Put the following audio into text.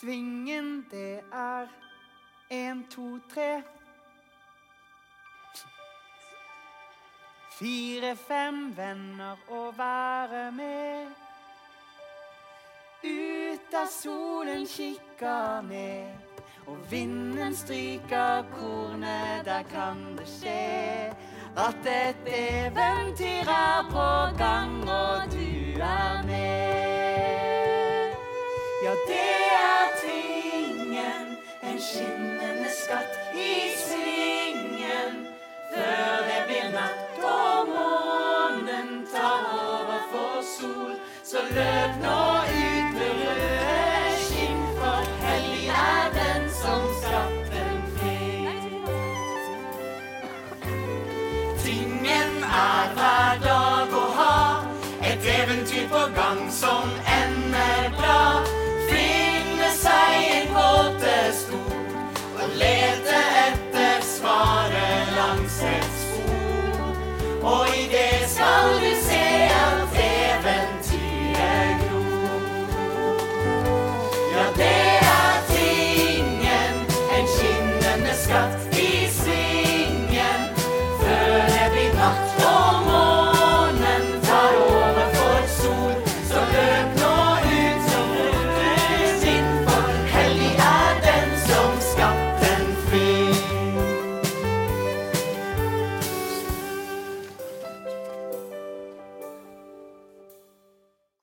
Svingen, det er en, to, tre. Fire-fem venner å være med. Ut av solen kikker ned, og vinden stryker kornet. Der kan det skje at et eventyr er på Så løp nå ut med røde skinn, for hellig er den som skapte en fri. Tingen er verdt